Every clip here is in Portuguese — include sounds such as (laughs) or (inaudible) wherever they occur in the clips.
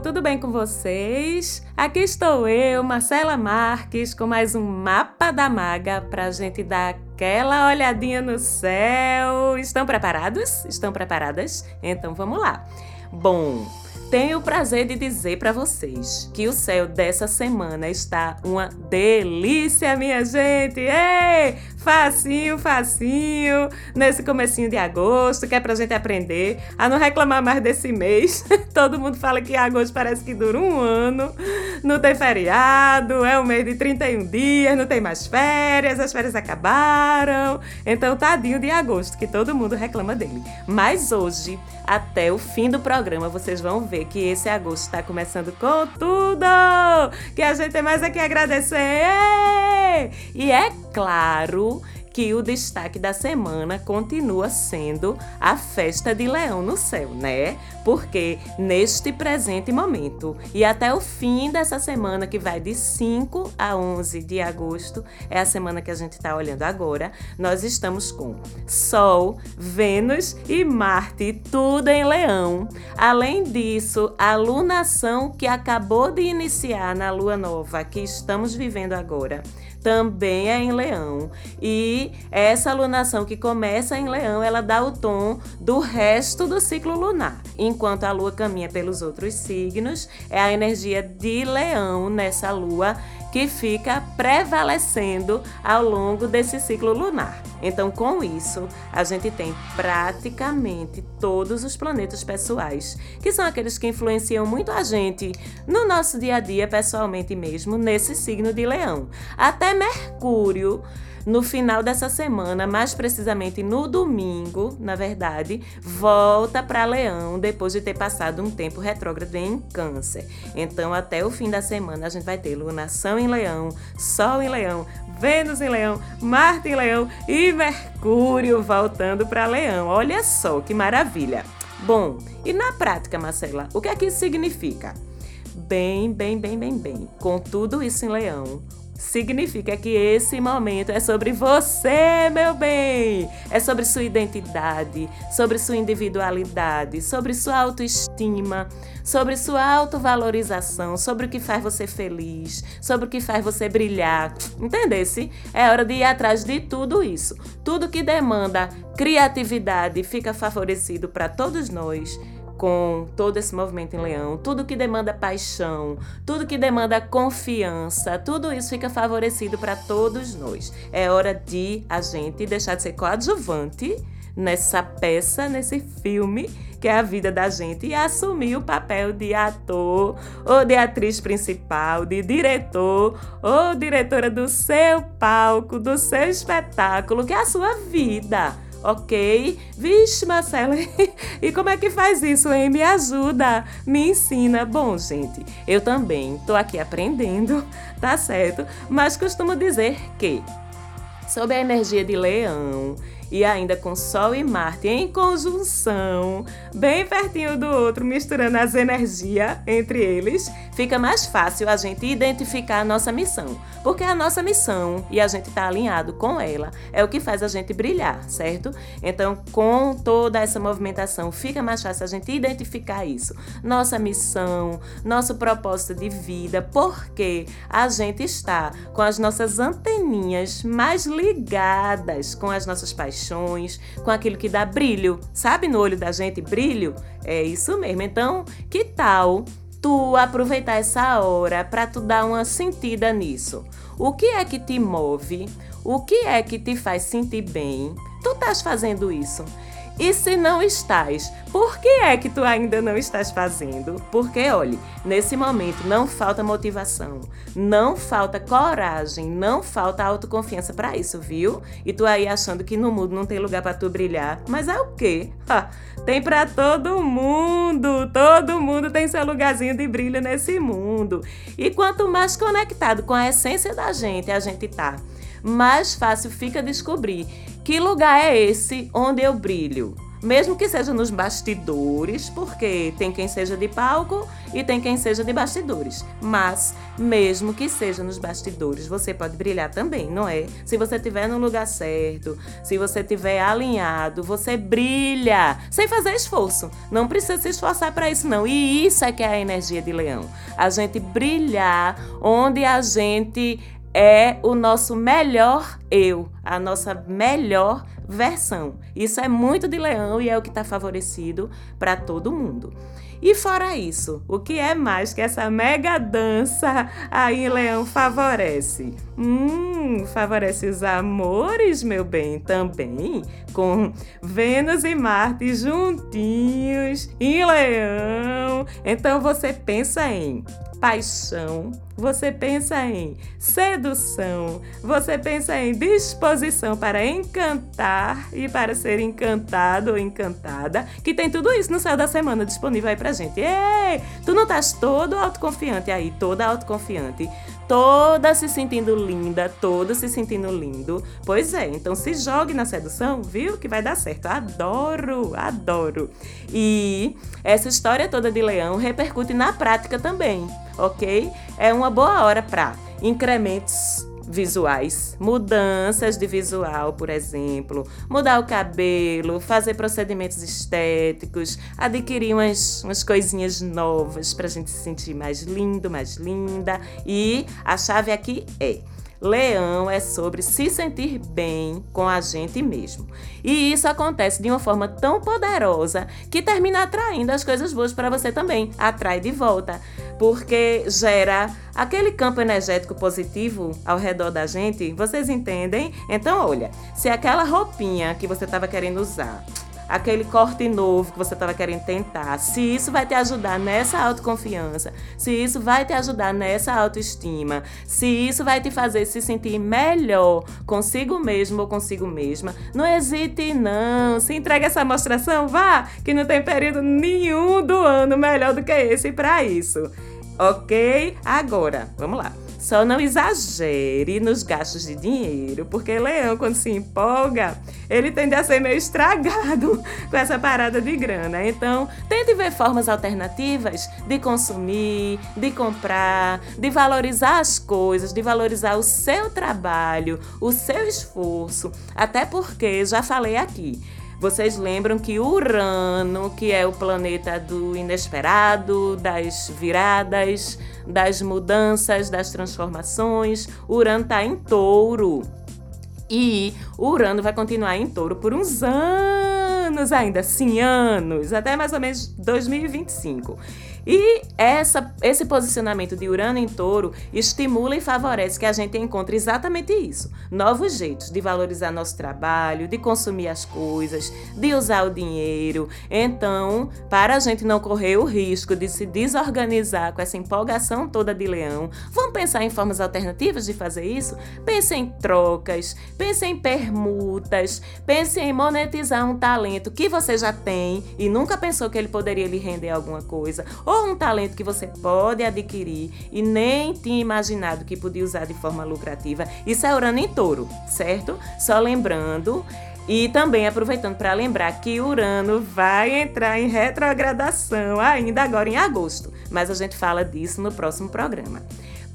tudo bem com vocês? Aqui estou eu, Marcela Marques, com mais um Mapa da Maga para a gente dar aquela olhadinha no céu. Estão preparados? Estão preparadas? Então vamos lá. Bom, tenho o prazer de dizer para vocês que o céu dessa semana está uma delícia, minha gente! Ei! Facinho, facinho, nesse comecinho de agosto, que é pra gente aprender a não reclamar mais desse mês. (laughs) Todo mundo fala que agosto parece que dura um ano, não tem feriado, é um mês de 31 dias, não tem mais férias, as férias acabaram. Então, tadinho de agosto, que todo mundo reclama dele. Mas hoje, até o fim do programa, vocês vão ver que esse agosto está começando com tudo! Que a gente tem mais aqui a agradecer! E é claro que o destaque da semana continua sendo a festa de Leão no céu, né? Porque neste presente momento e até o fim dessa semana, que vai de 5 a 11 de agosto, é a semana que a gente está olhando agora, nós estamos com Sol, Vênus e Marte, tudo em Leão. Além disso, a lunação que acabou de iniciar na lua nova que estamos vivendo agora também é em Leão. E essa lunação que começa em Leão, ela dá o tom do resto do ciclo lunar. Enquanto a lua caminha pelos outros signos, é a energia de Leão nessa lua que fica prevalecendo ao longo desse ciclo lunar. Então, com isso, a gente tem praticamente todos os planetas pessoais, que são aqueles que influenciam muito a gente no nosso dia a dia, pessoalmente mesmo, nesse signo de Leão. Até Mercúrio no final dessa semana, mais precisamente no domingo, na verdade, volta para Leão depois de ter passado um tempo retrógrado em Câncer. Então, até o fim da semana, a gente vai ter lunação em Leão, Sol em Leão, Vênus em Leão, Marte em Leão e Mercúrio voltando para Leão. Olha só que maravilha! Bom, e na prática, Marcela, o que é que isso significa? Bem, bem, bem, bem, bem. Com tudo isso em Leão, significa que esse momento é sobre você, meu bem. É sobre sua identidade, sobre sua individualidade, sobre sua autoestima, sobre sua autovalorização, sobre o que faz você feliz, sobre o que faz você brilhar. Entendesse? É hora de ir atrás de tudo isso. Tudo que demanda criatividade fica favorecido para todos nós com todo esse movimento em leão, tudo que demanda paixão, tudo que demanda confiança, tudo isso fica favorecido para todos nós. É hora de a gente deixar de ser coadjuvante nessa peça, nesse filme que é a vida da gente e assumir o papel de ator ou de atriz principal, de diretor ou diretora do seu palco, do seu espetáculo, que é a sua vida ok? Vixe, Marcela, (laughs) e como é que faz isso, hein? Me ajuda, me ensina. Bom, gente, eu também tô aqui aprendendo, (laughs) tá certo? Mas costumo dizer que, sob a energia de leão, e ainda com Sol e Marte em conjunção, bem pertinho do outro, misturando as energias entre eles, fica mais fácil a gente identificar a nossa missão. Porque a nossa missão, e a gente está alinhado com ela, é o que faz a gente brilhar, certo? Então, com toda essa movimentação, fica mais fácil a gente identificar isso. Nossa missão, nosso propósito de vida, porque a gente está com as nossas anteninhas mais ligadas com as nossas paixões paixões, com aquilo que dá brilho. Sabe no olho da gente brilho? É isso mesmo. Então, que tal tu aproveitar essa hora para tu dar uma sentida nisso? O que é que te move? O que é que te faz sentir bem? Tu estás fazendo isso? E se não estás, por que é que tu ainda não estás fazendo? Porque, olhe, nesse momento não falta motivação, não falta coragem, não falta autoconfiança para isso, viu? E tu aí achando que no mundo não tem lugar para tu brilhar, mas é o quê? Ha, tem para todo mundo, todo mundo tem seu lugarzinho de brilho nesse mundo. E quanto mais conectado com a essência da gente a gente tá, mais fácil fica descobrir que lugar é esse onde eu brilho? mesmo que seja nos bastidores, porque tem quem seja de palco e tem quem seja de bastidores. Mas, mesmo que seja nos bastidores, você pode brilhar também, não é? Se você estiver no lugar certo, se você estiver alinhado, você brilha sem fazer esforço. Não precisa se esforçar para isso, não. E isso é que é a energia de leão. A gente brilhar onde a gente é o nosso melhor eu, a nossa melhor versão. Isso é muito de leão e é o que está favorecido para todo mundo. E fora isso, o que é mais que essa mega dança aí em Leão favorece? Hum, favorece os amores, meu bem, também, com Vênus e Marte juntinhos em Leão. Então você pensa em paixão, você pensa em sedução, você pensa em disposição para encantar e para ser encantado ou encantada, que tem tudo isso no céu da semana disponível aí pra gente. Ei, tu não estás todo autoconfiante aí, toda autoconfiante, toda se sentindo linda, todo se sentindo lindo. Pois é, então se jogue na sedução, viu? Que vai dar certo. Adoro, adoro. E essa história toda de leão repercute na prática também, ok? É uma boa hora para incrementos visuais, mudanças de visual, por exemplo, mudar o cabelo, fazer procedimentos estéticos, adquirir umas, umas coisinhas novas para a gente se sentir mais lindo, mais linda. E a chave aqui é Leão é sobre se sentir bem com a gente mesmo. E isso acontece de uma forma tão poderosa que termina atraindo as coisas boas para você também. Atrai de volta, porque gera aquele campo energético positivo ao redor da gente. Vocês entendem? Então, olha, se aquela roupinha que você estava querendo usar aquele corte novo que você estava querendo tentar, se isso vai te ajudar nessa autoconfiança, se isso vai te ajudar nessa autoestima, se isso vai te fazer se sentir melhor consigo mesmo ou consigo mesma, não hesite não, se entregue essa mostração, vá, que não tem período nenhum do ano melhor do que esse para isso. Ok? Agora, vamos lá. Só não exagere nos gastos de dinheiro, porque leão, quando se empolga, ele tende a ser meio estragado (laughs) com essa parada de grana. Então, tente ver formas alternativas de consumir, de comprar, de valorizar as coisas, de valorizar o seu trabalho, o seu esforço. Até porque, já falei aqui, vocês lembram que Urano, que é o planeta do inesperado, das viradas, das mudanças, das transformações, Urano está em touro. E Urano vai continuar em touro por uns anos ainda, sim, anos, até mais ou menos 2025. E essa, esse posicionamento de Urano em touro estimula e favorece que a gente encontre exatamente isso: novos jeitos de valorizar nosso trabalho, de consumir as coisas, de usar o dinheiro. Então, para a gente não correr o risco de se desorganizar com essa empolgação toda de leão, vamos pensar em formas alternativas de fazer isso? Pense em trocas, pense em permutas, pense em monetizar um talento que você já tem e nunca pensou que ele poderia lhe render alguma coisa. Ou ou um talento que você pode adquirir e nem tinha imaginado que podia usar de forma lucrativa. Isso é Urano em touro, certo? Só lembrando. E também aproveitando para lembrar que Urano vai entrar em retrogradação ainda agora em agosto, mas a gente fala disso no próximo programa.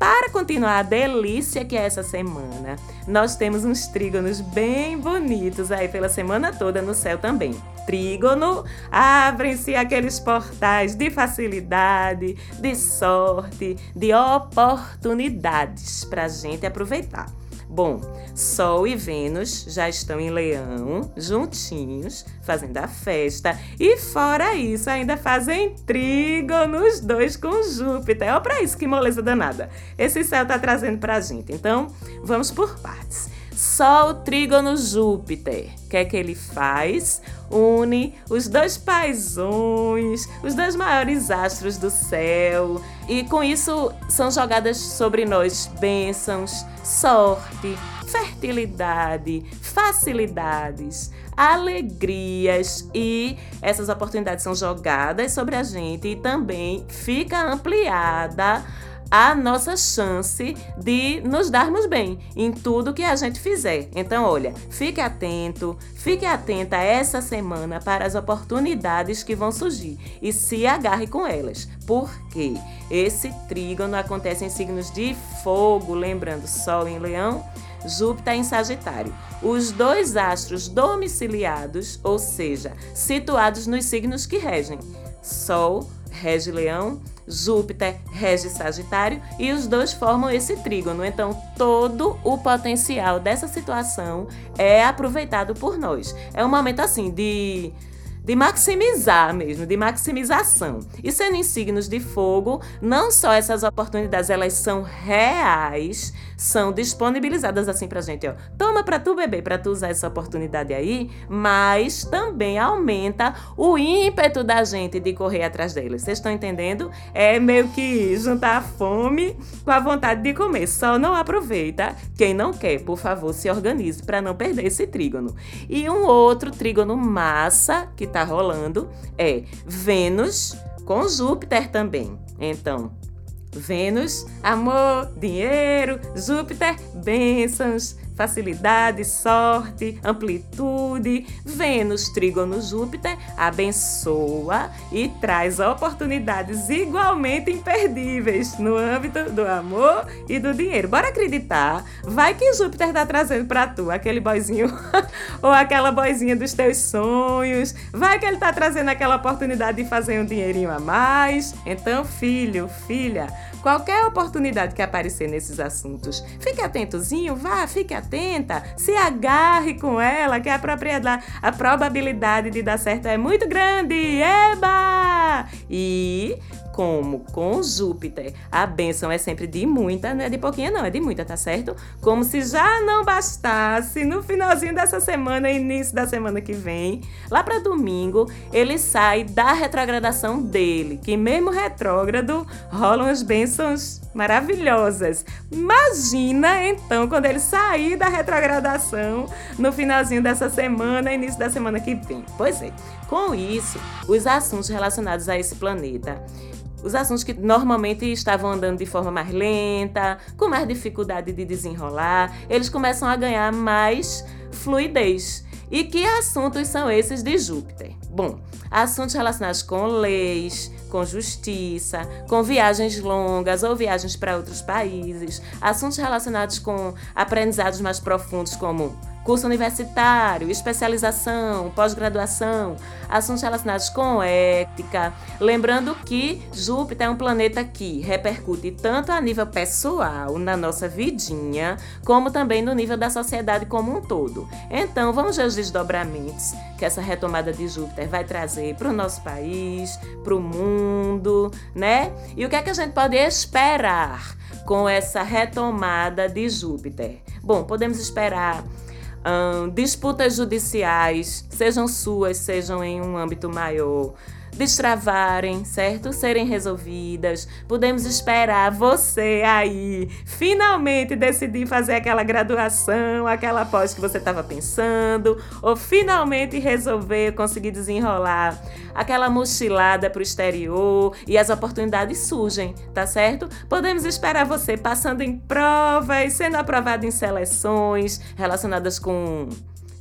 Para continuar a delícia que é essa semana, nós temos uns trígonos bem bonitos aí pela semana toda no céu também. Trígono, abrem-se aqueles portais de facilidade, de sorte, de oportunidades para a gente aproveitar. Bom, Sol e Vênus já estão em Leão, juntinhos, fazendo a festa. E fora isso, ainda fazem trígonos dois com Júpiter. Olha para isso, que moleza danada. Esse céu tá trazendo pra gente. Então, vamos por partes. Sol, trígono, Júpiter. O que é que ele faz? Une os dois paisões, os dois maiores astros do céu. E com isso são jogadas sobre nós bênçãos, sorte, fertilidade, facilidades, alegrias e essas oportunidades são jogadas sobre a gente e também fica ampliada a nossa chance de nos darmos bem em tudo que a gente fizer. Então, olha, fique atento, fique atenta essa semana para as oportunidades que vão surgir e se agarre com elas. Porque esse trígono acontece em signos de fogo, lembrando Sol em Leão, Júpiter em Sagitário. Os dois astros domiciliados, ou seja, situados nos signos que regem. Sol rege Leão, Júpiter rege Sagitário e os dois formam esse trígono. Então, todo o potencial dessa situação é aproveitado por nós. É um momento assim de de maximizar mesmo, de maximização. E sendo em signos de fogo, não só essas oportunidades, elas são reais, são disponibilizadas assim pra gente, ó. Toma pra tu beber, pra tu usar essa oportunidade aí, mas também aumenta o ímpeto da gente de correr atrás delas. Vocês estão entendendo? É meio que juntar a fome com a vontade de comer. Só não aproveita quem não quer, por favor, se organize para não perder esse trígono. E um outro trígono massa que está rolando é Vênus com Júpiter também. Então, Vênus, amor, dinheiro, Júpiter, bênçãos, facilidade, sorte, amplitude. Vênus, trígono Júpiter, abençoa e traz oportunidades igualmente imperdíveis no âmbito do amor e do dinheiro. Bora acreditar? Vai que Júpiter tá trazendo para tu aquele boizinho (laughs) ou aquela boizinha dos teus sonhos. Vai que ele tá trazendo aquela oportunidade de fazer um dinheirinho a mais. Então, filho, filha, Qualquer oportunidade que aparecer nesses assuntos, fique atentozinho, vá, fique atenta, se agarre com ela, que a propriedade, a probabilidade de dar certo é muito grande. Eba! E como com Júpiter a bênção é sempre de muita, não é de pouquinha, não, é de muita, tá certo? Como se já não bastasse, no finalzinho dessa semana, início da semana que vem, lá para domingo, ele sai da retrogradação dele, que mesmo retrógrado rolam as bênçãos maravilhosas. Imagina então quando ele sair da retrogradação no finalzinho dessa semana, início da semana que vem. Pois é, com isso, os assuntos relacionados a esse planeta os assuntos que normalmente estavam andando de forma mais lenta, com mais dificuldade de desenrolar, eles começam a ganhar mais fluidez. E que assuntos são esses de Júpiter? Bom, assuntos relacionados com leis, com justiça, com viagens longas ou viagens para outros países, assuntos relacionados com aprendizados mais profundos, como curso universitário, especialização, pós-graduação, assuntos relacionados com ética. Lembrando que Júpiter é um planeta que repercute tanto a nível pessoal, na nossa vidinha, como também no nível da sociedade como um todo. Então, vamos ver os desdobramentos que essa retomada de Júpiter vai trazer para o nosso país, para o mundo, né? E o que é que a gente pode esperar com essa retomada de Júpiter? Bom, podemos esperar disputas judiciais, sejam suas, sejam em um âmbito maior, destravarem, certo? Serem resolvidas. Podemos esperar você aí finalmente decidir fazer aquela graduação, aquela pós que você estava pensando, ou finalmente resolver conseguir desenrolar aquela mochilada para o exterior e as oportunidades surgem, tá certo? Podemos esperar você passando em provas, sendo aprovado em seleções relacionadas com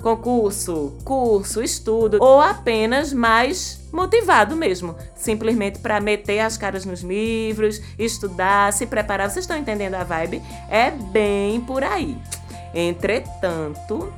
concurso, curso, estudo ou apenas mais motivado mesmo, simplesmente para meter as caras nos livros, estudar, se preparar. Vocês estão entendendo a vibe? É bem por aí. Entretanto,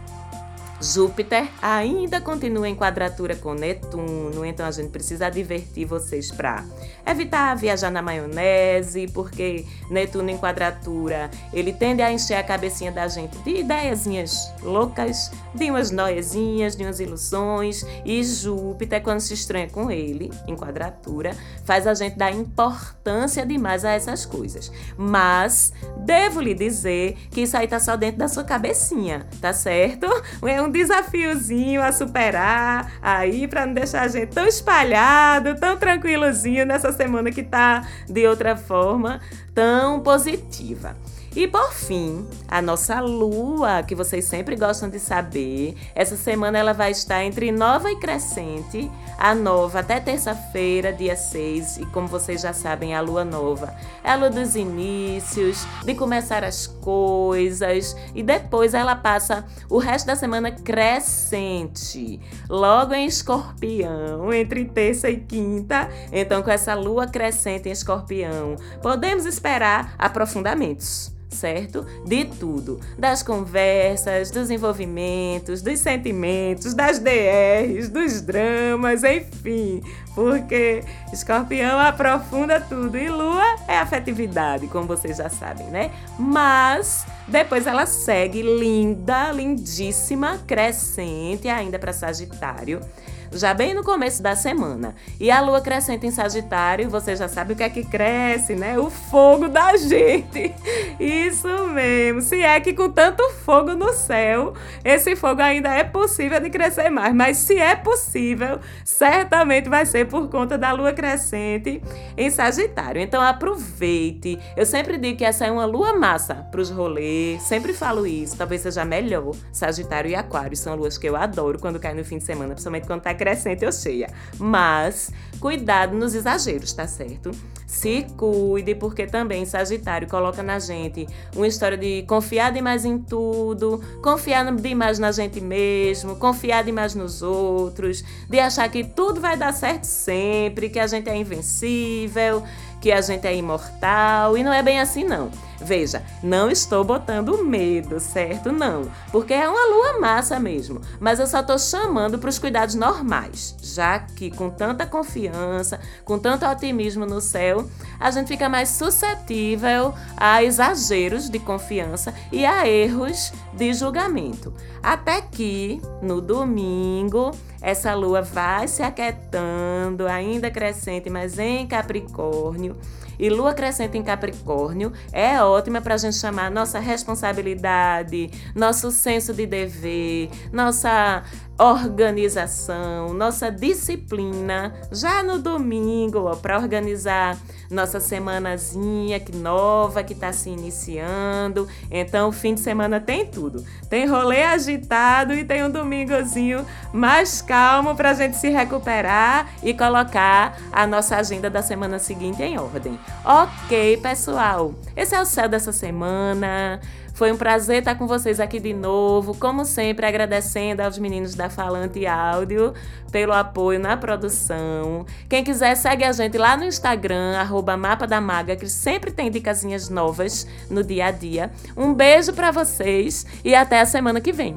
Júpiter ainda continua em quadratura com Netuno, então a gente precisa advertir vocês para evitar viajar na maionese, porque Netuno em quadratura, ele tende a encher a cabecinha da gente de ideiazinhas loucas, de umas noiazinhas, de umas ilusões, e Júpiter, quando se estranha com ele, em quadratura, faz a gente dar importância demais a essas coisas. Mas devo lhe dizer que isso aí tá só dentro da sua cabecinha, tá certo? É um desafiozinho a superar aí para não deixar a gente tão espalhado, tão tranquilozinho nessa semana que tá de outra forma tão positiva. E por fim, a nossa lua, que vocês sempre gostam de saber, essa semana ela vai estar entre nova e crescente, a nova até terça-feira, dia 6, e como vocês já sabem, a lua nova é a lua dos inícios, de começar as coisas, e depois ela passa o resto da semana crescente, logo em escorpião, entre terça e quinta. Então, com essa lua crescente em escorpião, podemos esperar aprofundamentos certo? De tudo. Das conversas, dos envolvimentos, dos sentimentos, das DRs, dos dramas, enfim. Porque escorpião aprofunda tudo e lua é afetividade, como vocês já sabem, né? Mas depois ela segue linda, lindíssima, crescente ainda para Sagitário já bem no começo da semana. E a lua crescente em Sagitário, você já sabe o que é que cresce, né? O fogo da (laughs) gente. Isso mesmo. Se é que com tanto fogo no céu, esse fogo ainda é possível de crescer mais. Mas se é possível, certamente vai ser por conta da lua crescente em Sagitário. Então aproveite. Eu sempre digo que essa é uma lua massa para os rolês. Sempre falo isso. Talvez seja melhor. Sagitário e Aquário são luas que eu adoro quando cai no fim de semana, principalmente quando tá crescente ou cheia. Mas cuidado nos exageros, tá certo? Se cuide, porque também Sagitário coloca na gente uma história de confiar demais em tudo, confiar demais na gente mesmo, confiar demais nos outros, de achar que tudo vai dar certo sempre, que a gente é invencível que a gente é imortal e não é bem assim não. Veja, não estou botando medo, certo? Não, porque é uma lua massa mesmo, mas eu só estou chamando para os cuidados normais, já que com tanta confiança, com tanto otimismo no céu, a gente fica mais suscetível a exageros de confiança e a erros de julgamento. Até que no domingo essa lua vai se aquietando, ainda crescente, mas em Capricórnio. E lua crescente em Capricórnio é ótima para a gente chamar nossa responsabilidade, nosso senso de dever, nossa organização, nossa disciplina já no domingo, para organizar nossa semanazinha que nova que está se iniciando. Então, o fim de semana tem tudo. Tem rolê agitado e tem um domingozinho mais calmo para a gente se recuperar e colocar a nossa agenda da semana seguinte em ordem. Ok, pessoal. Esse é o céu dessa semana. Foi um prazer estar com vocês aqui de novo, como sempre, agradecendo aos meninos da Falante Áudio pelo apoio na produção. Quem quiser, segue a gente lá no Instagram, arroba Mapa da Maga, que sempre tem dicasinhas novas no dia a dia. Um beijo para vocês e até a semana que vem.